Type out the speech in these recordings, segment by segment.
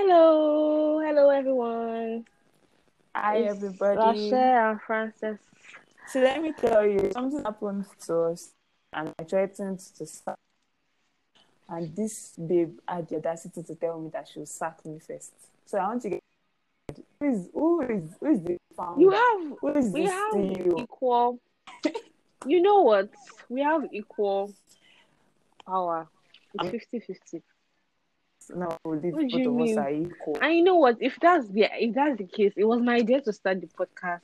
Hello, hello everyone. Hi, It's everybody. Rasha and Frances. So let me tell you, something happened to us, and I threatened to sack. And this babe had the audacity to tell me that she will sack me first. So I want to get who is who is who is the founder? You have who is we have CEO? equal. You know what? We have equal power. It's 50-50. No, I What both of us are equal. And you know what? If that's the if that's the case, it was my idea to start the podcast.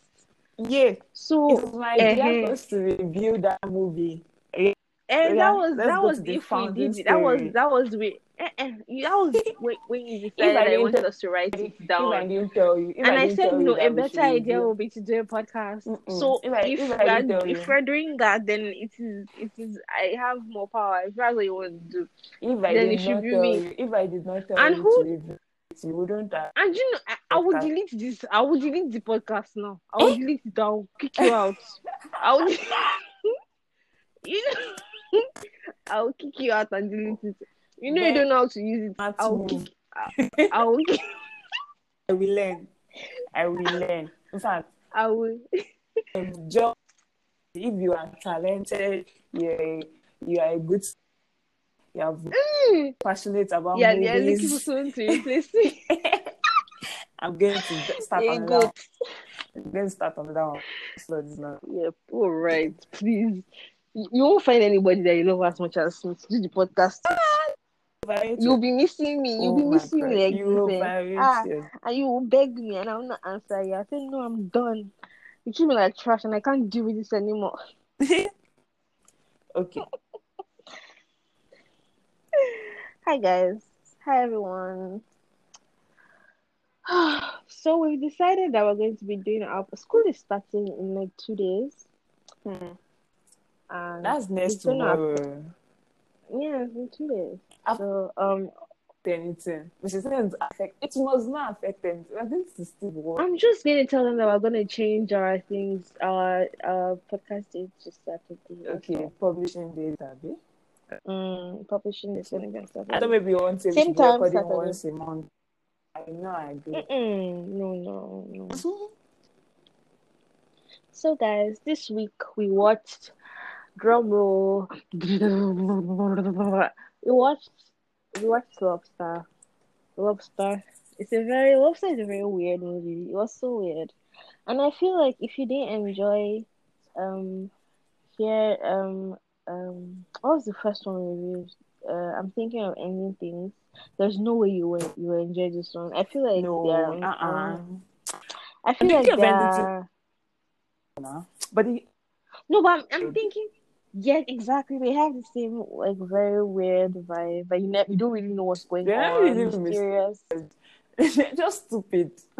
Yeah, So, was my idea uh for us to review that movie. Yeah, and that was that was if we did it. That was that was we. Eh, eh, that was when, when you If decided I that wanted tell us to write if it I down. didn't tell you, if And I I said, no, a that we should better idea would be to do a podcast. Mm-mm. So if if if we I are, if we're doing that, then it is it is I have more power. If that's what you want to do, if I then it did should not be tell me. you, if I did not tell And you to who? review it, you wouldn't have And you know, I, I will podcast. delete this. I would delete the podcast now. I will delete it. I will kick you out. I will. you know, I will kick you out and delete it. You know, you don't know how to use it. not I will kick. I, will. I will learn. I will learn. In fact, I will. um, just if you are talented, you're you are a good, you are Mm. passionate about Yeah, they're looking for movies. to replace me. I'm going to start There you another. go. one. I'm going to start another one. So this now. Yep. All right. Please. You you won't find anybody that you love as much as me to do the podcast. You'll be missing me. You'll Oh be missing god, me like you this. Ah, and you will beg me and I will not answer you. I say, no, I'm done. You treat me like trash and I can't deal with this anymore. okay. Hi, guys. Hi, everyone. so we've decided that we're going to be doing our school is starting in like two days. Hmm. And That's next tomorrow. yeah, in two days. After So um anything, which is affect. It must not affect them. I think it's still work. I'm just gonna tell them that we're gonna change our things, our our podcast date to Saturday. that's Okay, all. publishing date, Abby. Mm, publishing is gonna be on I thought Saturday. maybe you want to Same time, recording Saturday. once a month. I know I agree. Mm-mm, no, no, no. So, guys, this week we watched drum roll. we watched we watched Lobster. Lobster. It's a very Lobster is a very weird movie. It was so weird, and I feel like if you didn't enjoy, um, here, um, um, what was the first one we reviewed? Uh, I'm thinking of ending things. There's no way you will you will enjoy this one. I feel like No, they're. uh-uh. Um, I I'm feel like ending things they're. But the, No, but I'm, I'm thinking, yeah, exactly. They have the same like very weird vibe, but you ne- you don't really know what's going they're on. really Mysterious, they're just stupid.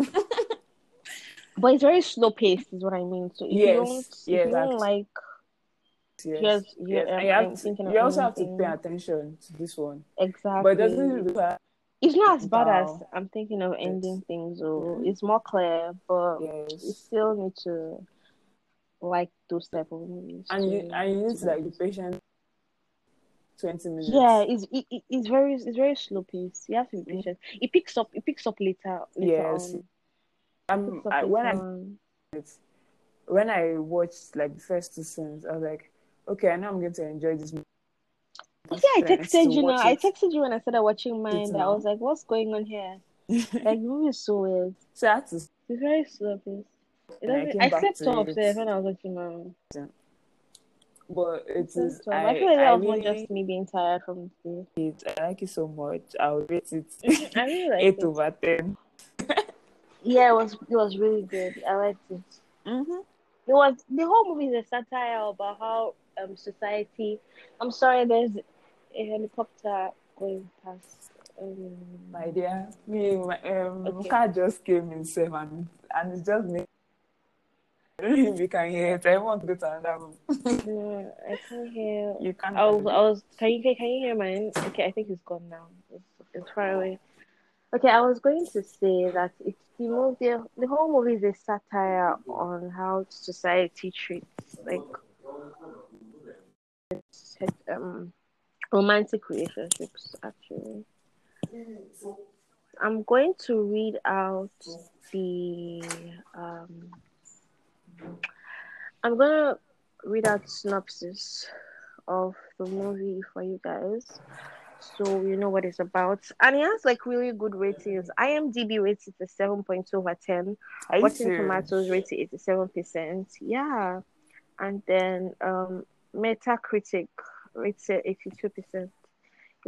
but it's very slow paced, is what I mean. So if you don't, yes, you don't like, Yes, yes. here, And um, you have to, you also have to pay attention to this one. Exactly. But it doesn't require It's not as bad as. I'm thinking of Yes. ending things, or Mhm. it's more clear, but you still need to like those type of movies. And you and you need to like be patient twenty minutes. Yeah, it's it, it- it's very it's very slow pace. You have to be patient. It picks up it picks up later later Yes. Um I, when I when I watched like the first two scenes, I was like, okay, I know I'm going to enjoy this movie. See, I texted you now. watch I texted you when I started watching mine. That I was like, "What's going on here?" Like, the movie is so weird. so I had to It's very slow pace. It I I slept to off it. there when I was watching mine. but it So, is I, I feel like I was more really just me being tired from the day. I like it so much. I'll rate it I really liked eight it. over ten. Yeah, it was it was really good. I liked it. Mm-hmm. It was the whole movie is a satire about how um society. I'm sorry, there's a helicopter going past. Um, My dear, me, my um, Okay. car just came in seven, and and it's just me. I don't know if you can hear it. I want to go to another room. no, I can't hear. You can't. I was, I was. Can you can you hear mine? Okay, I think it's gone now. It's, it's far away. Okay, I was going to say that it's the movie. The whole movie is a satire on how society treats like um romantic relationships. Actually, I'm going to read out the um I'm gonna read out synopsis of the movie for you guys so you know what it's about. And it has like really good ratings. IMDb rates it a 7.2 over 10. Are Rotten? Tomatoes rates it 87%. Yeah. And then um Metacritic rates it 82%. It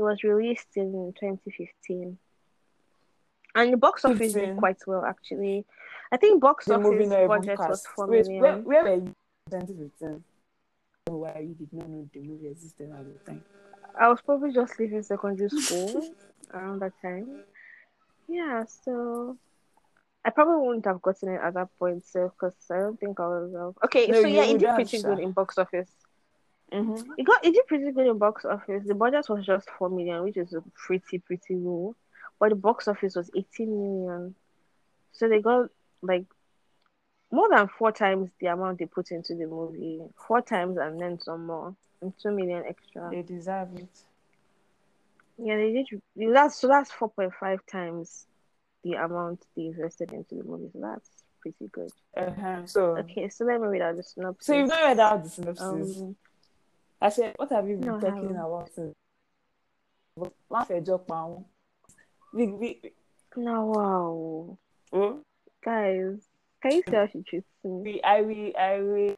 was released in 2015. And the box office did quite well actually. I think box The movie office even budget was four Wait, million. where, where were you 2015? Why you did not know the movie existed at the time? I was probably just leaving secondary school around that time. Yeah, so I probably wouldn't have gotten it at that point, so because I don't think I was. Uh... Okay, No, so yeah, it did pretty good in box office. Mm-hmm. It got it did pretty good in box office. The budget was just four million, which is pretty pretty low, but the box office was eighteen million. So they got like more than four times the amount they put into the movie, four times and then some more, and two million extra. They deserve it. Yeah, they did. That's so that's four point five times the amount they invested into the movie. So that's pretty good. Uh-huh. So, Okay, so let me read out the synopsis. so you've not read out the synopsis. um, I said, what have you been No, talking about fẹjọ́ pa wọ́n. We, we, no, wow, oh, guys, can you see how she treats me? I will, I will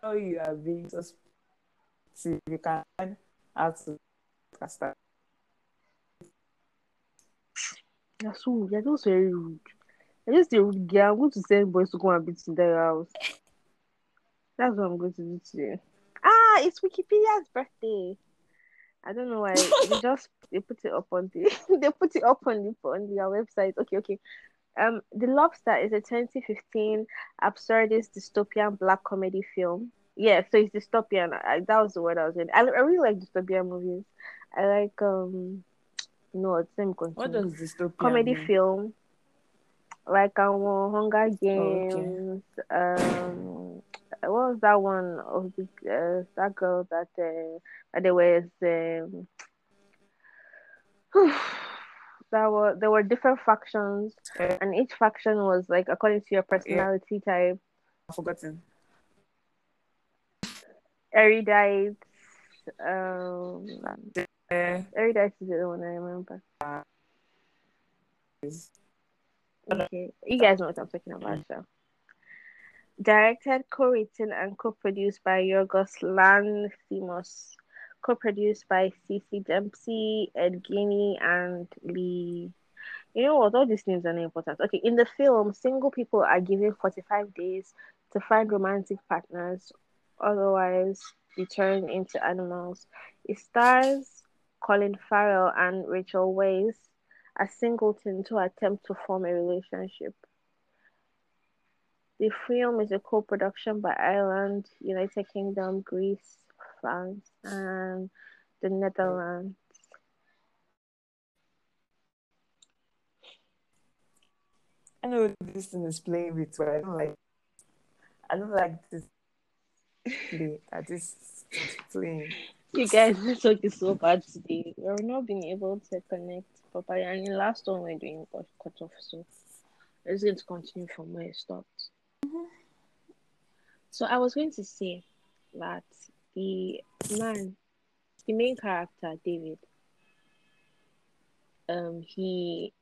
tell you are being. See, you can learn how to cast that. You're so you're just very rude. You're just a rude girl. I'm going to send boys to go and beat in their house. That's what I'm going to do today. Ah, it's Wikipedia's birthday. I don't know why they just they put it up on the they put it up on the on their website. Okay, okay. Um, The Lobster is a 2015 absurdist dystopian black comedy film. Yeah, so it's dystopian. I, that was the word I was in. I, I really like dystopian movies. I like um, no, it's same What does dystopia comedy mean? film like um, Hunger okay. Games. Um, what was that one of the uh, that girl that uh, that there was um, that were there were different factions and each faction was like according to your personality type. I've forgotten. Erudite. Um, Erudite is the other one I remember. Okay, you guys know what I'm talking about, so. Directed, co-written, and co-produced by Yorgos Lanthimos. Co-produced by Ceci Dempsey, Ed Guiney, and Lee. You know what? All these names are not important. Okay, in the film, single people are given 45 days to find romantic partners, otherwise be turned into animals. It stars Colin Farrell and Rachel Weisz as singletons who attempt to form a relationship. The film is a co-production by Ireland, United Kingdom, Greece, France, and the Netherlands. I know this thing is playing with, but I don't like. I don't like this play that this playing. You guys, network is so bad today. We're not being able to connect properly, and the last one we're doing got cut off, so it's going to continue from where it stopped. Mm-hmm. So I was going to say that the man, the main character, David, um, he,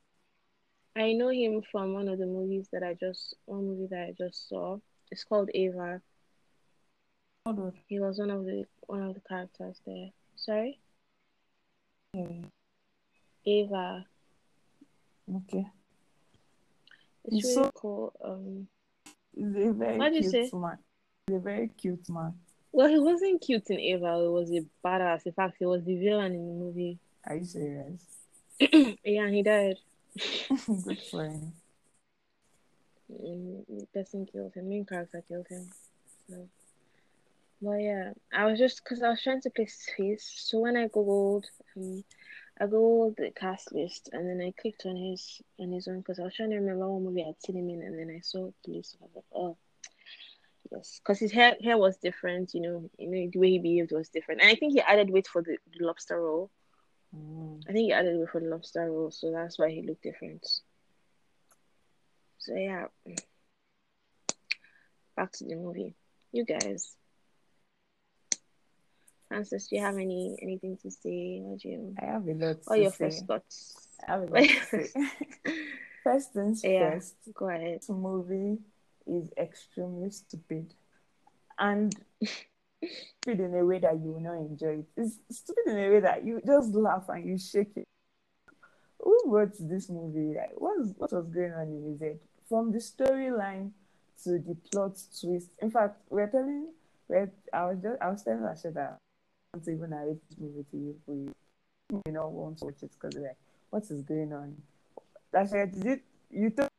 I know him from one of the movies that I just, one movie that I just saw. It's called Ava. Hold on. He was one of the one of the characters there. Sorry, Okay. Ava. Okay. It's really so- cool. Um, He's a very What'd you cute say? man. He's a very cute man. Well, he wasn't cute in Ava. He was a badass. In fact, he was the villain in the movie. Are you serious? yeah, and he died. Good for him. Mm, The person killed him. Main character killed him. So, but yeah, I was just because I was trying to place his face. So when I googled, um, I googled the cast list, and then I clicked on his on his own because I was trying to remember what movie I'd seen him in, and then I saw the list. I was like, oh, yes, because his hair hair was different. You know, you know the way he behaved was different, and I think he added weight for the, the lobster role. Mm. I think he added weight for the lobster role, so that's why he looked different. So yeah, back to the movie. You guys, Frances, do you have any anything to say? What do you? I have a lot All to your say. first thoughts. I have a lot to say. first things Yeah. first. Go ahead. This movie is extremely stupid, and stupid in a way that you will not enjoy it. It's stupid in a way that you just laugh and you shake it. Who wrote this movie? Like, what was, what was going on in his head? From the storyline to the plot twist. In fact, we're telling, we're, I was just, I was telling Asha that I want even narrate this movie to you, but you not want to watch it because like, what is going on? Asha, did it? You told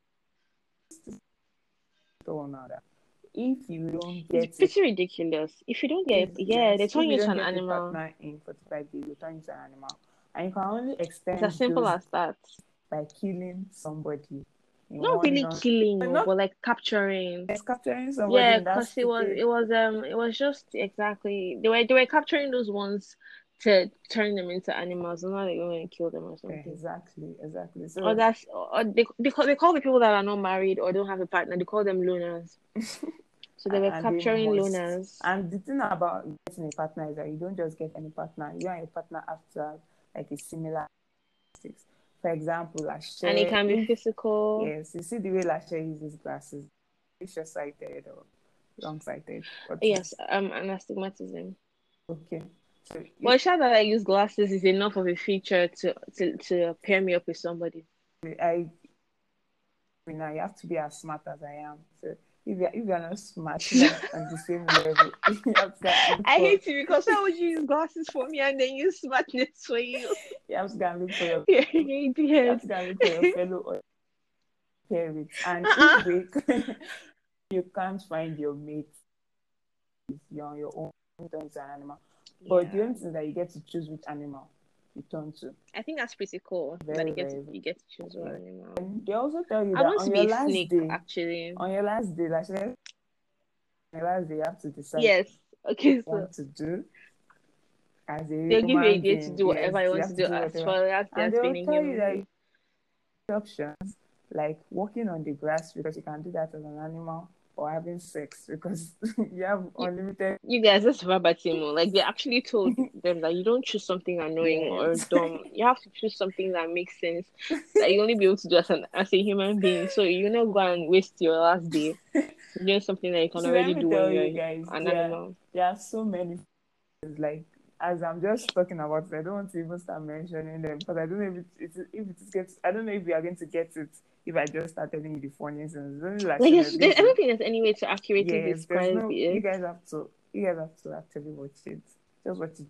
on that. If you don't get It's pretty ridiculous. If you don't get, yeah, they turn you don't an animal. in 45 days, they turn you into an animal. And you can only extend It's as simple as that. by killing somebody. Not really non- killing, But not- but like capturing. Yes, capturing somebody Yeah, because it was it was um it was just exactly they were they were capturing those ones to turn them into animals, and not like going to kill them or something. exactly, exactly. So Or that's or they they call, they call the people that are not married or don't have a partner. They call them loners. So they were capturing loners. And the thing about getting a partner is that you don't just get any partner. You and your partner have to have like a similar. For example, Lashe. And it can be physical. Yes, you see the way Lashe uses glasses. Is short sighted or long sighted? Yes, um, and astigmatism. Okay. So Well, sure that I use glasses is enough of a feature to to to pair me up with somebody. I, you know, you have to be as smart as I am. So if you're, if you're not smart, you're on the same level. you I hate you because how would you use glasses for me and then use smartness for you? you have to go and look for your, an you idiot. have to go and look for your fellow or pair it. And Uh-uh. if they, you can't find your mate, you're on your own, you into an animal. But the only thing that you get to choose which animal you turn to. I think that's pretty cool. that Very, you get very to, you get to choose one animal. And they also tell you I that want to on be your last snake, day, actually. on your last day, like on your last day, you have to decide Yes. Okay, what so want to do. As a they'll give you a day to do whatever yes, you want to do as whatever. far as And that's they will being tell you that you options like walking on the grass because you can do that as an animal, or having sex because you have unlimited. You guys, that's verbatim. Like they actually told them that you don't choose something annoying Yes. or dumb. You have to choose something that makes sense that you only be able to do as an as a human being. So you not go and waste your last day doing something that you can So already do when you you're guys, an animal. there are so many like as I'm just talking about it, I don't want to even start mentioning them because I don't know if it, it's if it gets I don't know if we are going to get it if I just start telling you the funny things. Like, Like so there's, there's there, I don't think there's any way to accurately yes, describe no, you guys have to you guys have to actually watch it. Just watch it.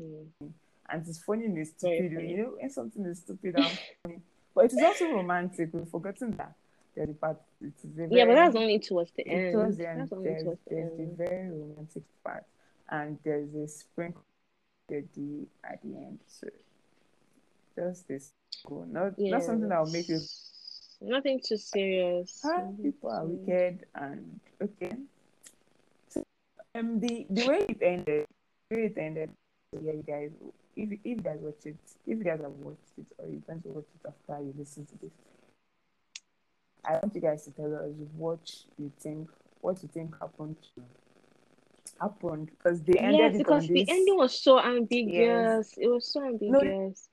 Hmm. And it's funny and it's stupid. You know, and something is stupid and funny. But it is also romantic. We've forgotten that. There's the part it is a Yeah, but that's only towards the end. towards the end, That's only there's, towards the there's the end. very romantic part, and there's a sprinkle at D at the end. So just this cool. Not not something that will make you Yes. Nothing too serious. Nothing people are wicked and okay. So, um, the the way it ended, the way it ended. Yeah, you guys. If if you guys watch it, if you guys have watched it, or you plan to watch it after you listen to this, I want you guys to tell us what you think, what you think happened to happened because they ended Yes, because the this. ending was so ambiguous. It was so ambiguous.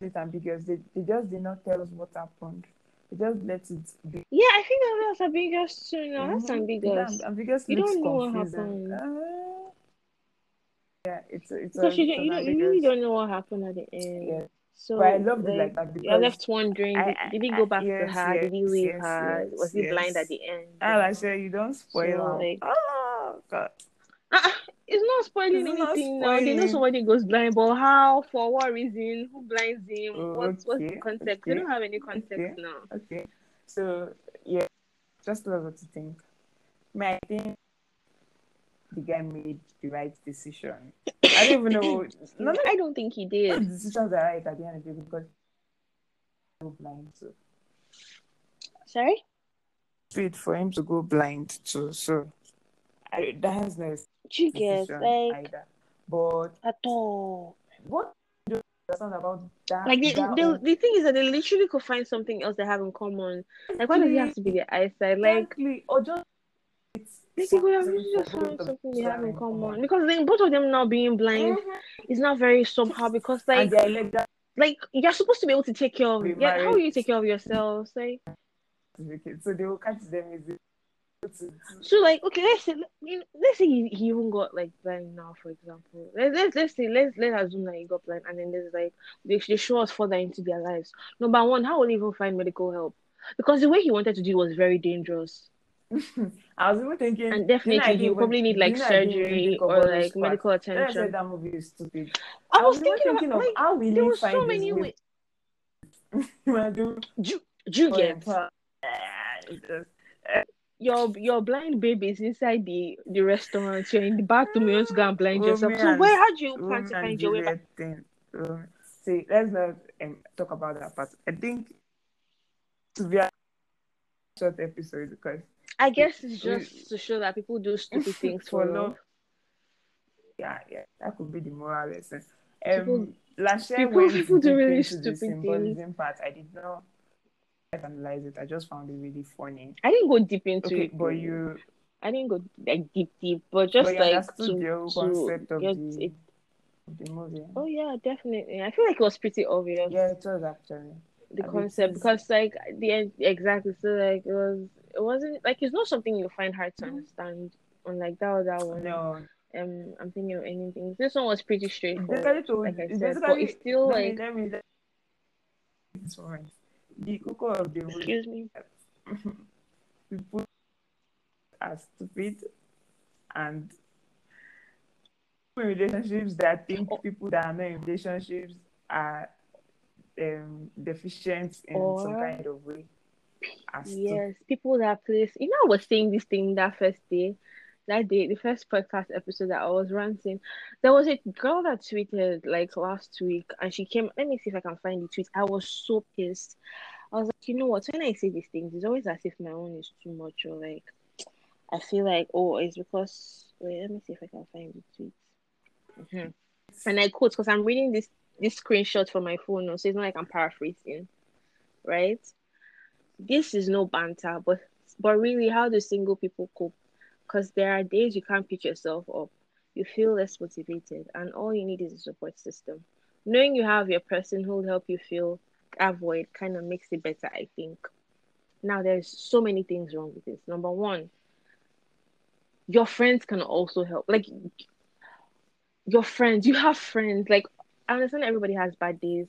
No, It's ambiguous. They, they just did not tell us what happened. They just let it be. Yeah, I think that was ambiguous too. No, that's Mhm. ambiguous. Am- ambiguous You don't know what happened. Uh, yeah, it's a, it's a, Because you, it's don't, you, don't, you really don't know what happened at the end. Yeah. So But I loved it like that because you're left wondering: I- did, I- did he go back to yes, her? did he leave yes, her? yes, Was he yes. blind at the end? Ah, like say you don't spoil So, like- oh God. Ah, it's not spoiling It's not anything now. They know somebody goes blind, but how? For what reason? Who blinds him? Oh, what's what's the okay, context? They don't have any context okay. now. Okay. So yeah, just love what to think. I think the guy made the right decision. I don't even know. I don't think he did. the decisions are right at the end of it because go blind too. Sorry? Wait for him to go blind too. So I, that's no Do you get like either. But at all? what do understand about that. Like they, that they, the thing is that they literally could find something else they have in common. Like why does it have to be the eyesight? Like exactly, or just it's Like they could have just found something they have in common because then both of them now being blind Mhm. is not very somehow because like like you're supposed to be able to take care of yeah, how you take care of yourselves like so they will catch them. So like okay let's say you know, let's say he, he even got like blind now for example. Let's let's, let's say let's let's assume that he got blind and then there's like they, they show us further into their lives. Number one how will he even find medical help? Because the way he wanted to do was very dangerous. I was even thinking, and you know, I definitely he probably need you like know, I didn't even surgery or like medical Then I said attention. that movie is stupid. I was even thinking, about, of like how will there he were find so many ways do do you get your your blind baby is inside the the restaurant. You're in the bathroom. You to go and blind yourself. So where? How do you plan to find your way back? Thing. Um, see, let's not um, talk about that part. I think to be a short episode because I guess it's we- just to show that people do stupid things for For love. love. yeah, yeah, that could be the moral lesson. People- Um, last year people- went people do really the stupid things. part. I did not analyze it. I just found it really funny. I didn't go deep into Okay, it. but you, I didn't go like deep, deep, but just but like to, the whole to of the, it. the movie. Oh yeah, definitely. I feel like it was pretty obvious. Yeah, it was actually. the concept because like the end exactly so like it was it wasn't like it's not something you find hard to understand unlike that or that one No, um i'm thinking of anything this one was pretty it's straightforward like i it's said but it's still let like me, let me, let me, sorry. The cocoa of the excuse me people are stupid and relationships that think Oh. people that are not in relationships are um, deficient in some kind of way. Are stupid. yes people that place you know i was saying this thing that first day that day the first podcast episode that i was ranting there was a girl that tweeted like last week and she came let me see if i can find the tweet i was so pissed I was like, you know what? When I say these things, it's always as if my own is too much, or like, I feel like, oh, it's because. Wait, let me see if I can find the tweet. Mhm. And I quote because I'm reading this this screenshot from my phone, so it's not like I'm paraphrasing, right? This is no banter, but but really, how do single people cope? Because there are days you can't pick yourself up, you feel less motivated, and all you need is a support system. Knowing you have your person who will help you feel avoid kind of makes it better, I think. Now, there's so many things wrong with this. Number one, your friends can also help. Like, your friends, you have friends. Like, I understand everybody has bad days,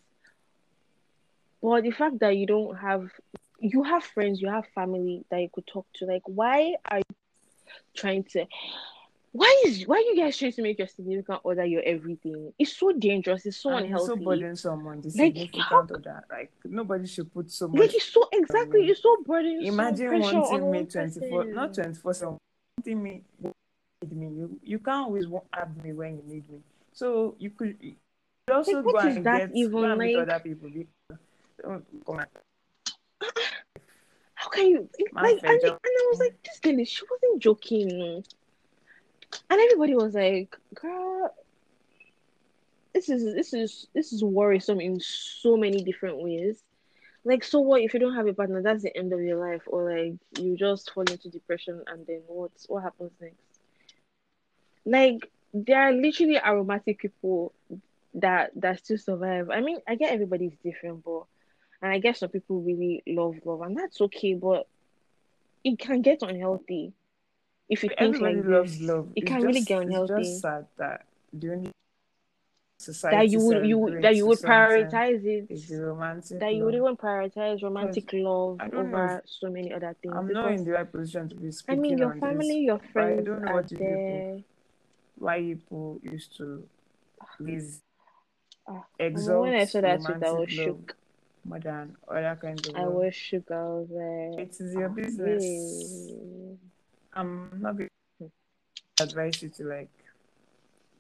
but the fact that you don't have, you have friends, you have family that you could talk to. Like, why are you trying to? Why is why are you guys trying to make your significant other your everything? It's so dangerous. It's so And it's unhealthy. so burdensome on the Like, significant other. Like nobody should put so much. like it's so exactly it's so burdensome. Imagine on wanting me twenty four, not twenty four seven. Wanting me, need me. You you can't always have me when you need me. So you could you also Like, go and that get even, go and meet like- other people. Come and- How can you like? And, and. I was like, this girl, she wasn't joking. And everybody was like, "Girl, this is this is this is worrisome in so many different ways." Like, so what if you don't have a partner? That's the end of your life, or like you just fall into depression, and then what? What happens next? Like, there are literally aromantic people that that still survive. I mean, I get everybody's different, but and I guess some people really love love, and that's okay, but it can get unhealthy if you think Everybody like loves this. love. It It's can really just- get It's unhealthy. just sad that the only society That you would you that you would prioritize is it. the romantic. That you would even prioritize romantic love I over so many other things. I'm not in the right position to be speaking. I mean, your family, this. your I friends don't know what you people- Why people used to Ah, exalt when I saw that tweet, I was love shook. More than other kinds of I was shook. I was like, It is your business. I'm not going to advise you to like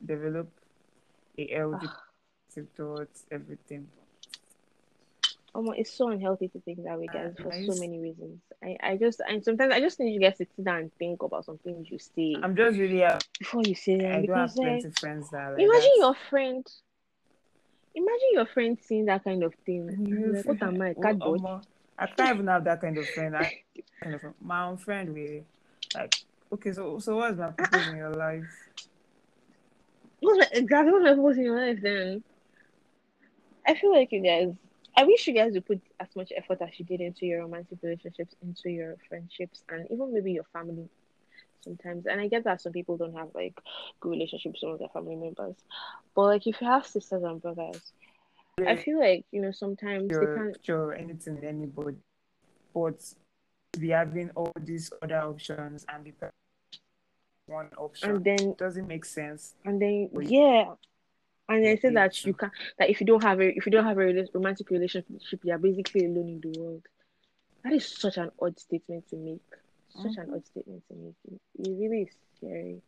develop a healthy Ah. towards everything. Um, it's so unhealthy to think that way, guys, Uh, for so used- many reasons. I, I just and sometimes I just need you guys to sit down and think about some things you say I'm just really happy. before you say them I have because like plenty of friends that like imagine that. your friend Imagine your friend seeing that kind of thing. Like, what am I, Oh, cardboard? omo, I can't even have that kind of friend. I, kind of my own friend, really. Like, okay, so so what's my purpose in your life? What's my, exactly what's my purpose in your life then? I feel like you guys. I wish you guys would put as much effort as you did into your romantic relationships, into your friendships, and even maybe your family. Sometimes, and I get that some people don't have like good relationships with their family members, but like if you have sisters and brothers, I feel like you know sometimes they You're, can't. you're anything anybody, but be having all these other options and be one option And then doesn't make sense. and then yeah. And they say that you can that if you don't have a if you don't have a romantic relationship you're basically alone in the world. That is such an odd statement to make such an Mhm. odd statement to make it, it really is scary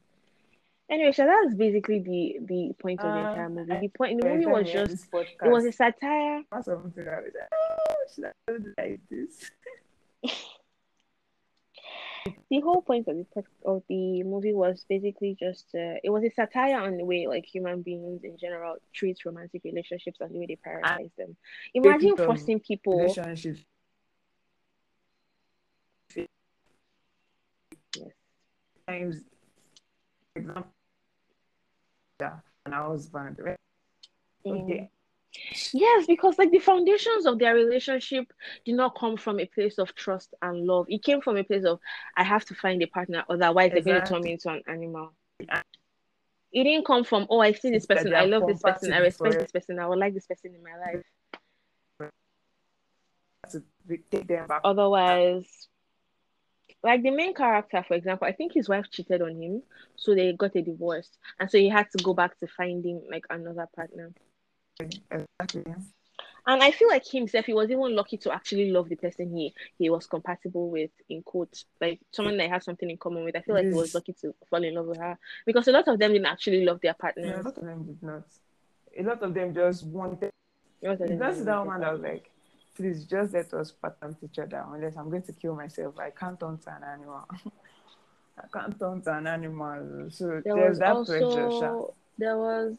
anyway so that's basically the the point of the Uh, entire movie the point in the movie was just it was a satire or something I was like, oh, should I do like this? the whole point of the of the movie was basically just uh, it was a satire on the way like human beings in general treat romantic relationships and the way they prioritize them. Imagine forcing people. Relationships. Yes. Times, for example, yeah, and a husband, right? Mm. Okay. Yes, because like the foundations of their relationship did not come from a place of trust and love. It came from a place of I have to find a partner, otherwise they're going to turn me into an animal. It didn't come from oh I see this person, I love this person, I respect this person, I would like this person in my life. To take them back. Otherwise, like the main character, for example, I think his wife cheated on him, so they got a divorce, and so he had to go back to finding like another partner. Exactly. And I feel like himself, he was even lucky to actually love the person he he was compatible with, in quotes, like someone that had something in common with. I feel like he was lucky to fall in love with her because a lot of them didn't actually love their No, a lot of them did not. A lot of them just wanted. A lot of them That's that their that was like, please just let us pattern each other unless I'm going to kill myself. I can't turn to an animal. I can't turn to an animal. So there there's was that pressure. Also there was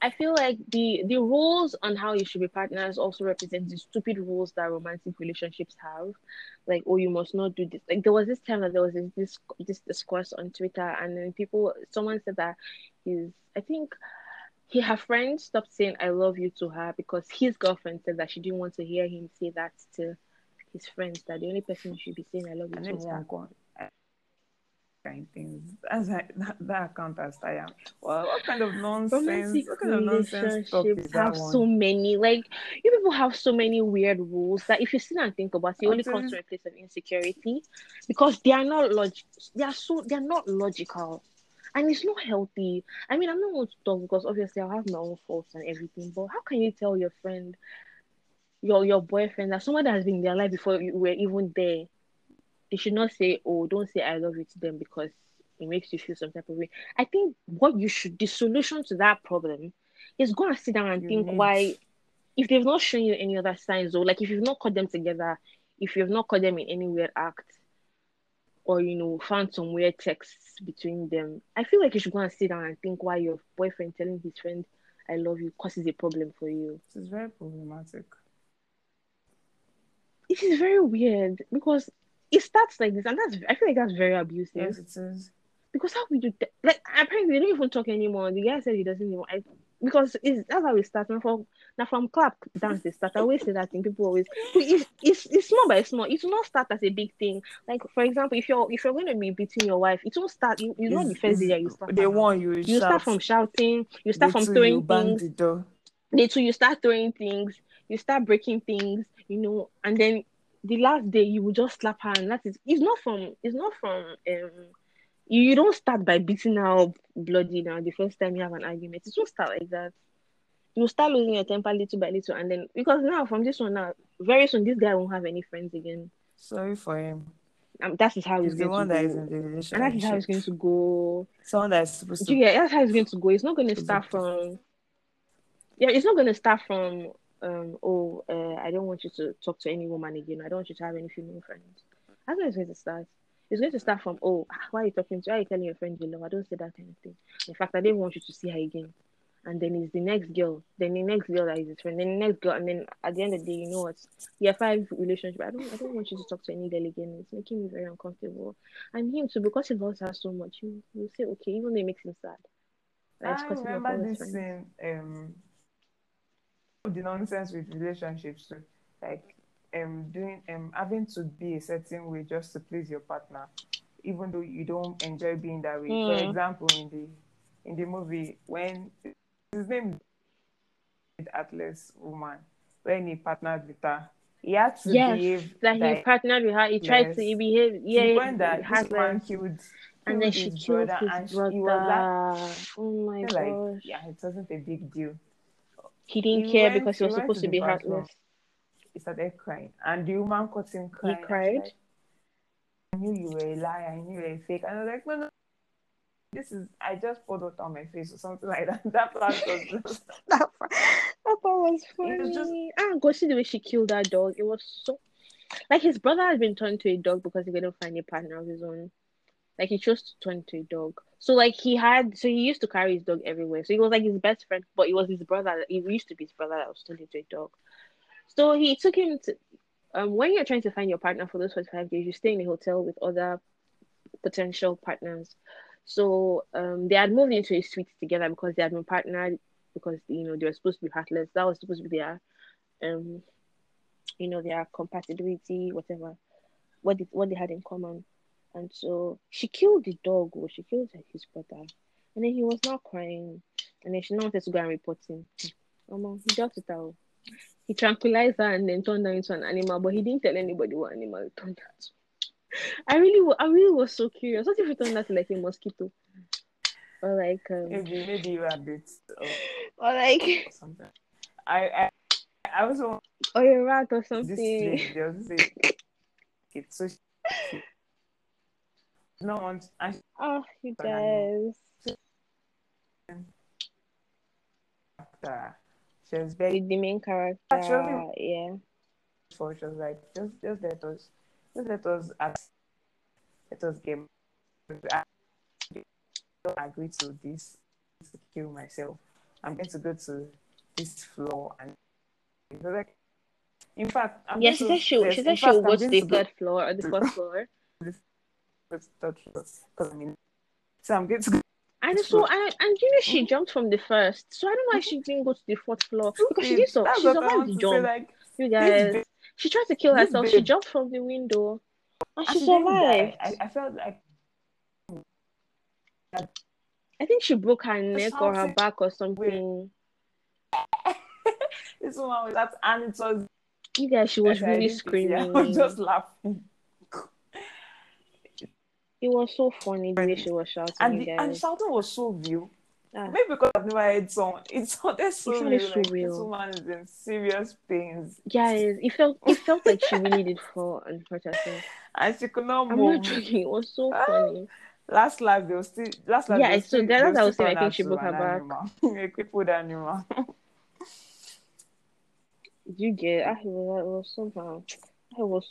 I feel like the the rules on how you should be partners also represent the stupid rules that romantic relationships have. Like, oh, you must not do this. Like there was this time that there was this this, this discourse on Twitter, and then people someone said that is I think he her friend stopped saying I love you to her because his girlfriend said that she didn't want to hear him say that to his friends that the only person who should be saying I love you to is her. kind things. That's like, that, that account as I am. Well, what kind of nonsense? What kind of nonsense talk is relationships that have one? so many like you people have so many weird rules that if you sit and think about it, it only Until- comes from a place of insecurity because they are not log they are so they are not logical and it's not healthy. I mean i'm not going to talk because obviously i'll have my own faults and everything but how can you tell your friend your your boyfriend that someone that has been in their life before you were even there they should not say oh don't say i love you to them because it makes you feel some type of way. I think what you should the solution to that problem is go and sit down and You think need- why if they've not shown you any other signs or like if you've not caught them together if you've not caught them in any weird act or you know found some weird texts between them i feel like you should go and sit down and think why your boyfriend telling his friend i love you causes a problem for you This is very problematic. it is very weird because it starts like this and that's i feel like that's very abusive Yes, it is. because how we do that? Like apparently they don't even talk anymore. The guy said he doesn't even. I, because it's that's how we start. Now from now from clap dance they start. I always say that thing. People always it's, it's it's small by small. It will not start as a big thing. Like for example, if you're if you're going to be beating your wife, it won't start. You you know the first day that you start. They from. want you. You start from shouting. You start from throwing things. the door. Two, you start throwing things. You start breaking things. You know, and then the last day you will just slap her, and that is. It's not from. It's not from. Um, you, you don't start by beating her up bloody now the first time you have an argument. It won't start like that. You start losing your temper little by little, and then because now from this one now, very soon this guy won't have any friends again. Sorry for him. Um, that is how He's it's the going one to that go. is in the relationship. and that is how it's going to go. Someone that is supposed to. get that's how it's going to go. It's not going to start from yeah, it's not going to start from um oh uh, I don't want you to talk to any woman again. I don't want you to have any female friends. That's how it's going to start. It's going to start from oh why are you talking to why are you telling your friend you love? I don't say that kind of thing. In fact, I didn't want you to see her again. And then it's the next girl, then the next girl that is his friend, then the next girl, and then at the end of the day, you know what? Yeah, five relationship. I don't, I don't want you to talk to any girl again. It's making me very uncomfortable. And him too, because he loves her so much, you you say okay, even though it makes him sad. Like, I remember this thing, um, the nonsense with relationships too. Like, um, doing, um, having to be a certain way just to please your partner, even though you don't enjoy being that way. For Mm. example, in the in the movie, when his name Heartless Woman, when he partnered with her, he had to Yes, behave that he like partnered with her. He tried to Yes. he behaved. to the Yeah, point that he this man killed, and then she killed brother, and his she- brother. he was like, oh my like, gosh. yeah, it wasn't a big deal. He didn't He care went- because he was he supposed to to be heartless. He started crying, and the woman caught him crying. she's cried? like, I knew you were a liar. I knew you were a fake. And I was like, no, no. This is. I just poured water on my face or something like that. That plant was just. that part, that part was funny. was just- Ah, go see the way she killed that dog. It was so like his brother had been turned to a dog because he couldn't find a partner of his own. Like he chose to turn to a dog. So like he had, so he used to carry his dog everywhere. So he was like his best friend, but it was his brother. He used to be his brother that was turned into a dog. So he took him to. Um, when you're trying to find your partner for those 45 days, you stay in a hotel with other potential partners. So um, they had moved into a suite together because they had been partnered because you know they were supposed to be heartless. That was supposed to be their um, you know, their compatibility, whatever, what they, what they had in common. And so she killed the dog, or she killed his brother, and then he was now crying, and then she now wanted to go and report him. Um, he with her. oh. He tranquilized her and then turned her into an animal, but he didn't tell anybody what animal he turned to. I really, I really was so curious. What if he turned her to like a mosquito, or like, um, Maybe, maybe you a bit or or like, something. I, I, I also or a rat or something? lady. There was this. It's so. She, no one. And she, Oh, you guys. uh, she was very the main character. Actually- yeah. for she was like just just let us just let us ask let us get I don't agree to this to kill myself. I'm going to go to this floor and like in fact I'm Yeah, she said she she said she'll I'm go to going the third floor or the fourth floor. third floor because I mean so I'm going to go And so and, and you know she jumped from the first. So I don't know why she didn't go to the fourth floor. Because she did so That's she what I survived want the to say, jump. like You guys. Babe- She tried to kill this herself. She jumped from the window. And and she survived. I, I felt like I think she broke her neck or her back or something. this woman was that and it was You guys, she was really it. I was screaming. just laughing. It was so funny the way she was shouting, And the and shouting was so real. Ah, Maybe because I've never heard song. It sounded so sounded real. so like this woman is in serious pains. guys, it felt it felt like she really did fall and hurt herself. And she could not I'm move. not joking. It was so Ah. funny. Last life they were still last life Yeah, so still, that- that's what I was saying. I think she broke her back. A crippled animal. You get I was, it was somehow I was.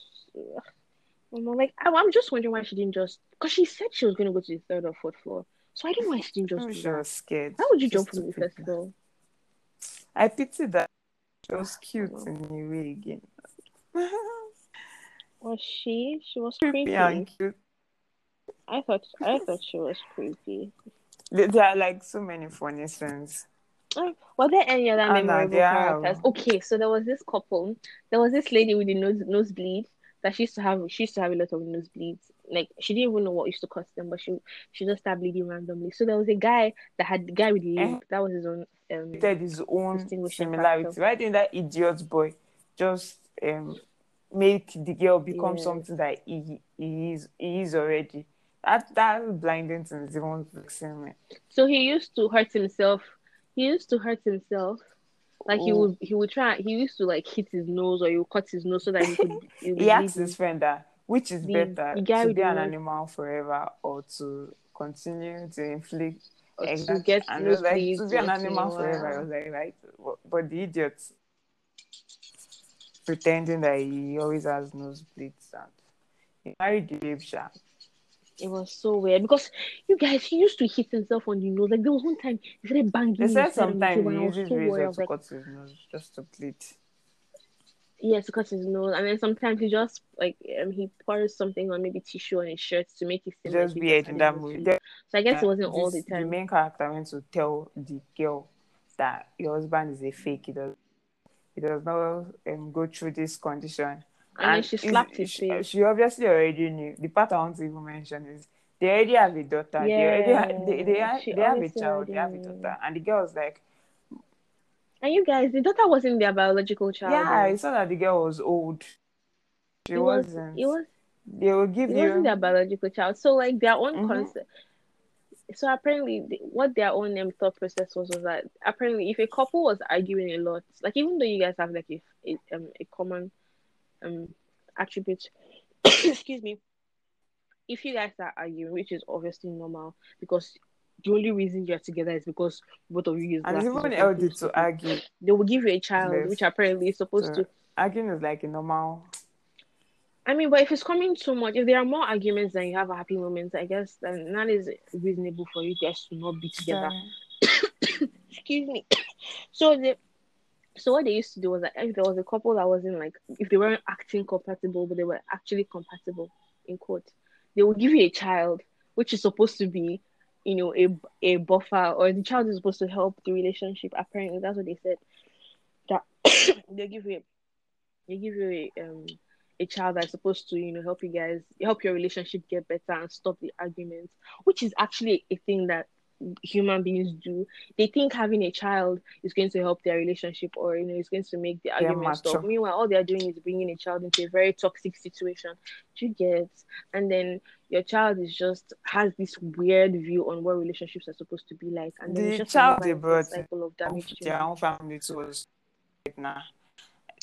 I'm like I, I'm just wondering why she didn't just because she said she was gonna go to the third or fourth floor. So I don't know why she didn't just she was scared. Why would you She's jump from the floor? I pity that. She was cute Oh. in a way again. Was she? She was Creepy creepy. and cute. I thought I thought she was creepy. There are like so many funny scenes. Were there any other Anna, memorable are. characters? Okay, so there was this couple. There was this lady with the nose nosebleed that she used to have. She used to have a lot of nosebleeds. Like she didn't even know what used to cause them, but she she just started bleeding randomly. So there was a guy that had the guy with the limp. That was his own. Um, had his own similarity. factor. Why didn't that idiot boy just um make the girl become Yes. something that he, he is he is already? That that blinding thing is even vexing me. so he used to hurt himself. He used to hurt himself. Like he would he would try. He used to like hit his nose or he would cut his nose so that he could. He, He asked his friend that which is The- better the to be an nose- animal forever or to continue to inflict or to Exactly. get and was like to be an once in a animal forever. I was like, right, but- but the idiot pretending that he always has nosebleeds and he married the babe sha. It was so weird because you guys, he used to hit himself on the nose. Like there was one time he started banging. His said head on the sometimes he and I was uses so razor to like, cut his nose just to bleed. yes, to cut his nose, and then sometimes he just like um, he pours something on maybe tissue on his shirt to make it seem Just like he weird in that movie. Then, So I guess it uh, wasn't all the time. The main character went to tell the girl that your husband is a fake. He does, he does not um, go through this condition. And then she slapped his she, face. she obviously already knew. The part I want to even mention is they already have a daughter. They already ha- they, they, have, they have a child. They have a daughter. And the girl was like, And you guys, the daughter wasn't their biological child. yeah, it's not that the girl was old. She it was. wasn't. It was. they will give It you. wasn't their biological child. So like their own Mhm. concept. So apparently, what their own um, thought process was was that apparently, if a couple was arguing a lot, like even though you guys have like a a, um, a common um attribute, excuse me, if you guys are arguing, which is obviously normal because the only reason you're together is because both of you use and even healthy to argue. They will give you a child, Yes. which apparently is supposed So, to arguing is like a normal. I mean, but if it's coming too much, if there are more arguments than you have happy moments, I guess then that is reasonable for you guys to not be together. Excuse me. So the so what they used to do was that if there was a couple that wasn't like if they weren't acting compatible, but they were actually compatible in quote, they will give you a child, which is supposed to be, you know, a a buffer or the child is supposed to help the relationship. Apparently, that's what they said. That they give you they give you a um a child that's supposed to, you know, help you guys help your relationship get better and stop the arguments, which is actually a thing that human beings do. They think having a child is going to help their relationship or you know it's going to make the argument stop. Meanwhile, all they're doing is bringing a child into a very toxic situation. Do you get? And then your child is just has this weird view on what relationships are supposed to be like, and then The child they brought cycle of damage. to their own family was nah.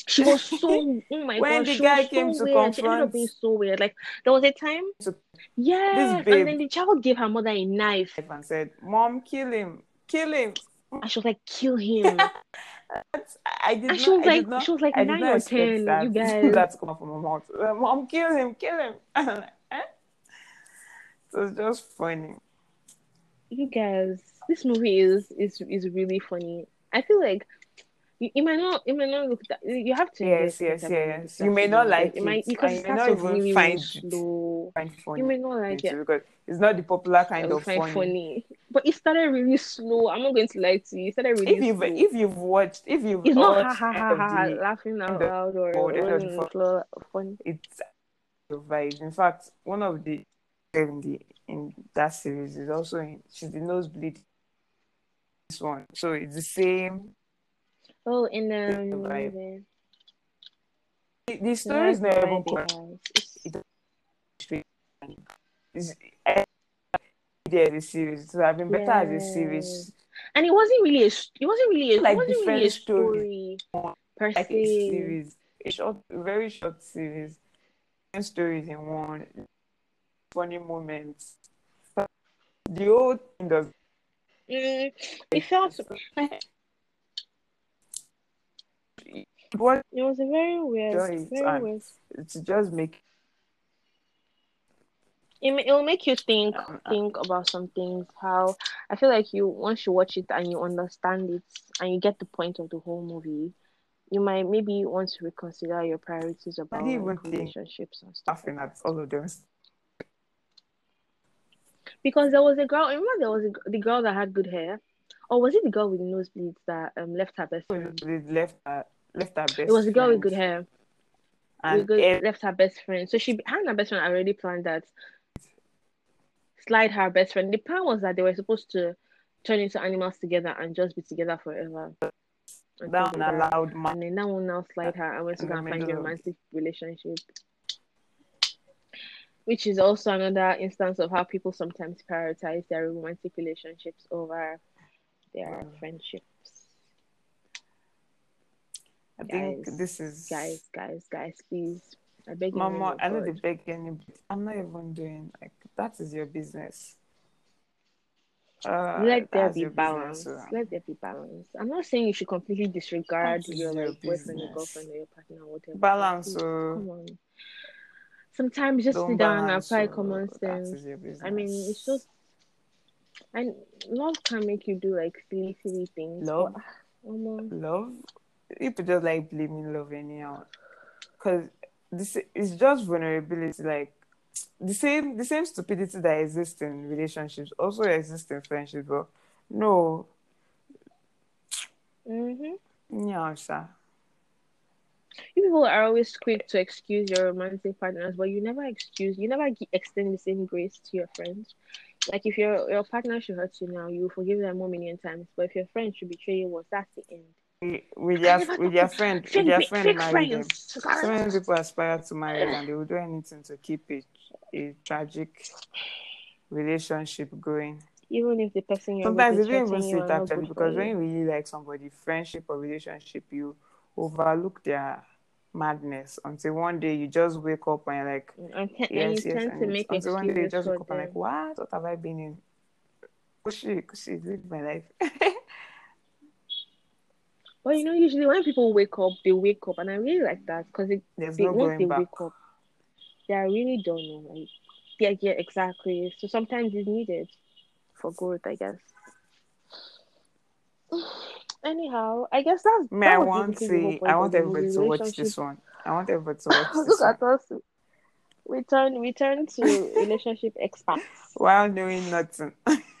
She was so oh my When god, the she guy was came so to weird. She ended up being so weird. Like there was a time, So- babe- and then the child gave her mother a knife, and said, "Mom, kill him, kill him." and she was like, "Kill him." I did And not. she was I like- not, she was like I nine not or 10, That, you guys. that to come out from my mouth. Mom, kill him, kill him. Like, eh? So it's just funny. you guys, this movie is is is really funny. I feel like you, you might not you might not look that you have to Yes, yes, certain type of yes. movies You may not like it. might because it you may not even really, find it slow. Find funny. You may not like it. because it's not the popular kind of funny. funny. But it started really slow. I'm not going to lie to you. It started really If you've slow. if you've watched if you've it's not ha ha ha ha the- laughing out loud or, or the end or of the rolling fo- the floor funny. it's the vibe. In fact, one of the in the in that series is also in she's the nosebleed. This one, so it's the same. Oh, in the um, the, The, story is not even It's. Yeah, the series. So I've been better as a series, and it wasn't really a it wasn't really a, Like wasn't different really a story. per like a series, a short, very short series, ten stories in one, funny moments. The whole thing does Mm, it felt what it was a very weird, very weird. to just make it, will make you think think about some things. How I feel like you once you watch it and you understand it and you get the point of the whole movie, you might maybe want to reconsider your priorities about like, relationships and stuff. laughing at all of them. Because there was a girl. Remember, there was a, the girl that had good hair, or was it the girl with the nosebleeds that um left her best friend? Left her left her best. It was a girl with friend. good hair. With and good, left her best friend. So she had her best friend already planned that slide her best friend. The plan was that they were supposed to turn into animals together and just be together forever. until that one allowed man. And then that one now slide her and went to go and find a romantic relationship. Which is also another instance of how people sometimes prioritize their romantic relationships over their Wow. friendships. I think Guys, this is Guys, guys, guys, please. I beg you. Mama, I know they beg any. I'm not even doing like that. Is your business. Uh, Let there be balance. business, so- Let there be balance. I'm not saying you should completely disregard That your your like boyfriend business. girlfriend or your partner or whatever. Balance, Please, so- come on. Sometimes just Don't sit down and apply so common sense. I mean, it's just and love can make you do like silly, silly things. Love? But, love people just like blaming love anyhow because this is just vulnerability like the same the same stupidity that exists in relationships also exists in friendships but no mhm. yeah sha. You people are always quick to excuse your romantic partners, but you never excuse, you never extend the same grace to your friends. Like if your your partner should hurt you now, you forgive them one million times. But if your friend should betray you once, that's the end. With your with to friend with your friend marry them so many people aspire to marry and they will do anything to keep a, a tragic relationship going Even if the person you're Sometimes is don't even see you it actually because when you. you really like somebody, friendship or relationship, you overlook their madness until one day you just wake up and you're like, And, te- and yes, you yes, and to make until one day you just wake up and like, what? What have I been in? Kushi, Kushi, live my life. But you know, usually when people wake up, they wake up, and I really like that because There's they no once they going back. wake up, they are really done. know, Like, yeah, yeah, exactly. So sometimes it's needed for growth, I guess. Anyhow, I guess that's Me, I that was want basically the whole to, I want everybody to watch this one. I want everybody to watch this Look at us. We turn we turn to relationship experts. While knowing nothing.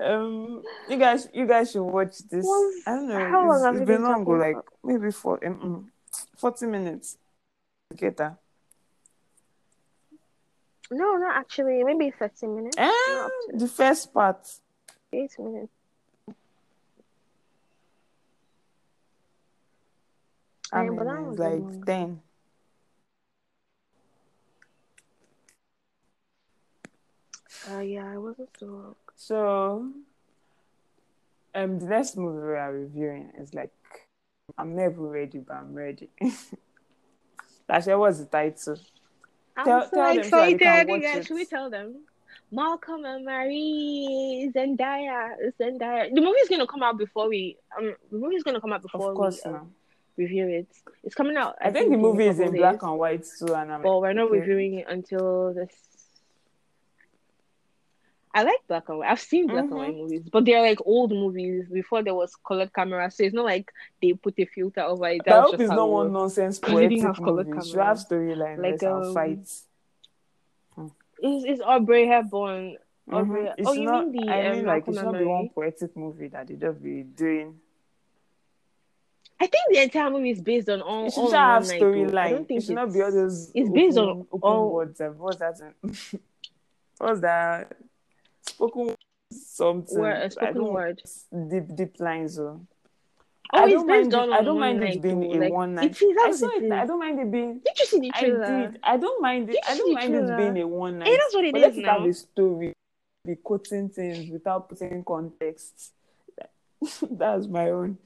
um, you guys, you guys should watch this. Was- I don't know. how long it's, have it's we been been long, talking like maybe for um, forty minutes. Get that? No, not actually. Maybe thirty minutes. And Not up to the first part. eight minutes. I Yeah, mean, but that was like long- ten. Uh, yeah, I wasn't so. So, um, the next movie we are reviewing is like, I'm never ready, but I'm ready. Actually, what's the title? I'm Tell- so tell so excited. guys, it. should we tell them? Malcolm and Marie, Zendaya, Zendaya. The movie's gonna come out before we. Um, the movie's gonna come out before Of course, we um, review it. It's coming out. I think the movie is in couple black and white too, and I'm But we're not okay. reviewing it until this. I like black and white. I've seen black and Mhm. white movies, but they're like old movies before there was colored camera. So it's not like they put a filter over it. I hope just it's not one nonsense they didn't have colored movie. It should camera. have storyline, Like, um, fights. It's, it's Audrey Hepburn. Audrey. Mhm. It Oh, you not, mean the I um, mean, like, Malcolm it should not be one poetic movie that they just be doing. I think the entire movie is based on all, It should all have I storyline. It should not be all it's- those it's based on open all- words. What's that? What's that? Spoken something. word, a I spoken word. deep deep lines. So. Oh, I don't mind it. I don't mind it being though. a Like, one night. it is, I saw it it. I don't mind it being. Did you see the I did. I don't mind it. I don't mind it being a one night. Hey, that's what it but is let it have now. a story. Be quoting things without putting context. That's my own.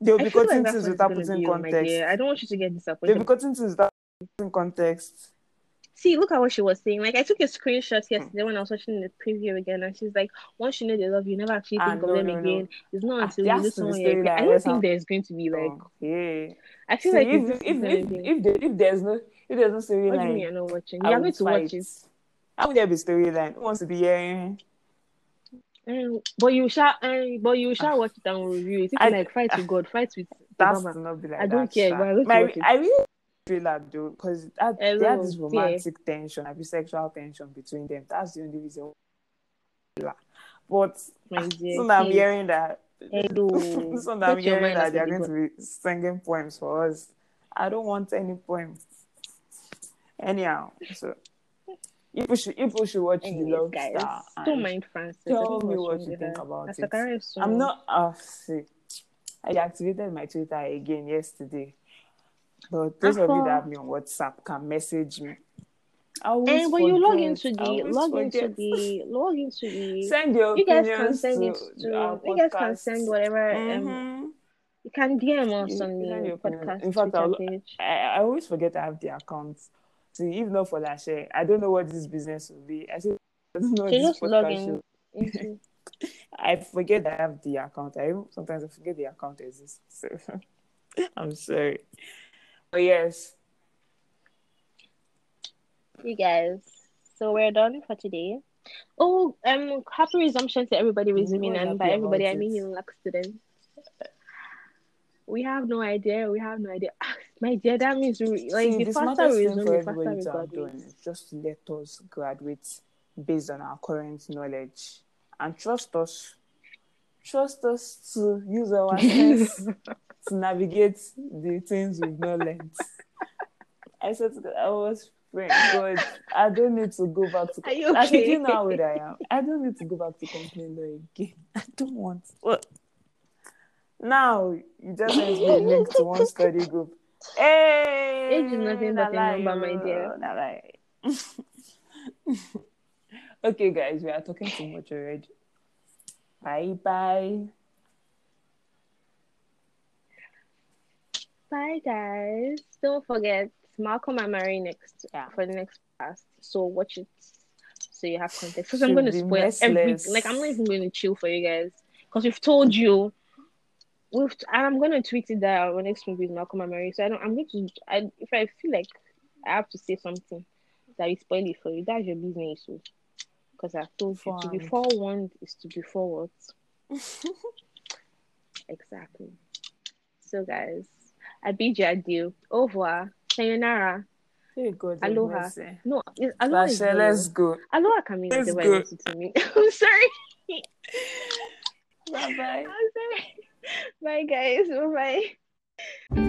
They'll be quoting like things without putting context. I don't want you to get disappointed. They'll be quoting things without putting context. See, look at what she was saying. Like, I took a screenshot yesterday when I was watching the preview again, and she's like, "Once you know they love you, never actually Ah, think of no, them no, no. again. It's not Ah, until you has know to be someone you're." I don't think there's going to be like. Yeah. I feel See, like if, it's, if, if, if, there, if there's no if there's no What do you mean you're not watching? You're going to watch it. How would there be storyline? Who wants to be hearing? Um, but you shall, um, but you shall watch it and review it. If I- like, fight with God, fight with That's not be like I don't that, care, but I My- I really trailer though, because they had Hello, this yeah. romantic tension, like sexual tension between them. That's the only reason. But My dear, so I'm hearing that. Hello. so now I'm Put hearing that they're going to be singing poems for us. I don't want any poems. Anyhow, so people should people should watch the Anyways, Love guys, Star. don't mind Frances. tell me what you think about it. Sakara is so- I'm not. Uh, see, I activated my Twitter again yesterday. But those of you that have me on WhatsApp can message me. And when you log into the log into the log into the send your you guys can send to, it to you guys can send whatever um Mhm. you can DM us on the podcast In fact. I, I always forget I have the account. See, if not for that share, I don't know what this business will be. I say I don't know what this just log podcast in into I forget I have the account. I sometimes I forget the account exists. So I'm sorry. But yes. You guys. So we're done for today. Oh, um, happy resumption to everybody resuming, was and by everybody I mean you like students. We have no idea. We have no idea. My dear, that means we, like See, the faster we resume, the faster we graduate. just let us graduate based on our current knowledge and trust us. Trust us to use our sense to navigate the things we've not learned. I said to God, I was praying, God, I don't need to go back to Are you I think okay? you know how old I am. I don't need to go back to company law again. I don't want. What? Now you just sent me a link to one study group. Hey, Age is nothing but a number, my dear. okay, guys, we are talking too much already. Bye bye. Bye, guys. Don't forget Malcolm and Marie next Yeah. for the next class. So watch it so you have context. Because I'm going to spoil everything. Like I'm not even going to chill for you guys because we've told you. We've and I'm going to tweet it that our next movie is Malcolm and Marie. So I don't. I'm going to. I if I feel like I have to say something that will spoil it for you. That's your business. Because I've told you to be forewarned is to be forward. exactly. So guys, I bid you adieu. Au revoir. Sayonara. Hey, God, Aloha. mercy. No, it- aloha Lashe, let's go. Aloha can mean Let's go. I want it to mean. I'm sorry. Bye bye. I'm sorry. Bye guys. Bye bye.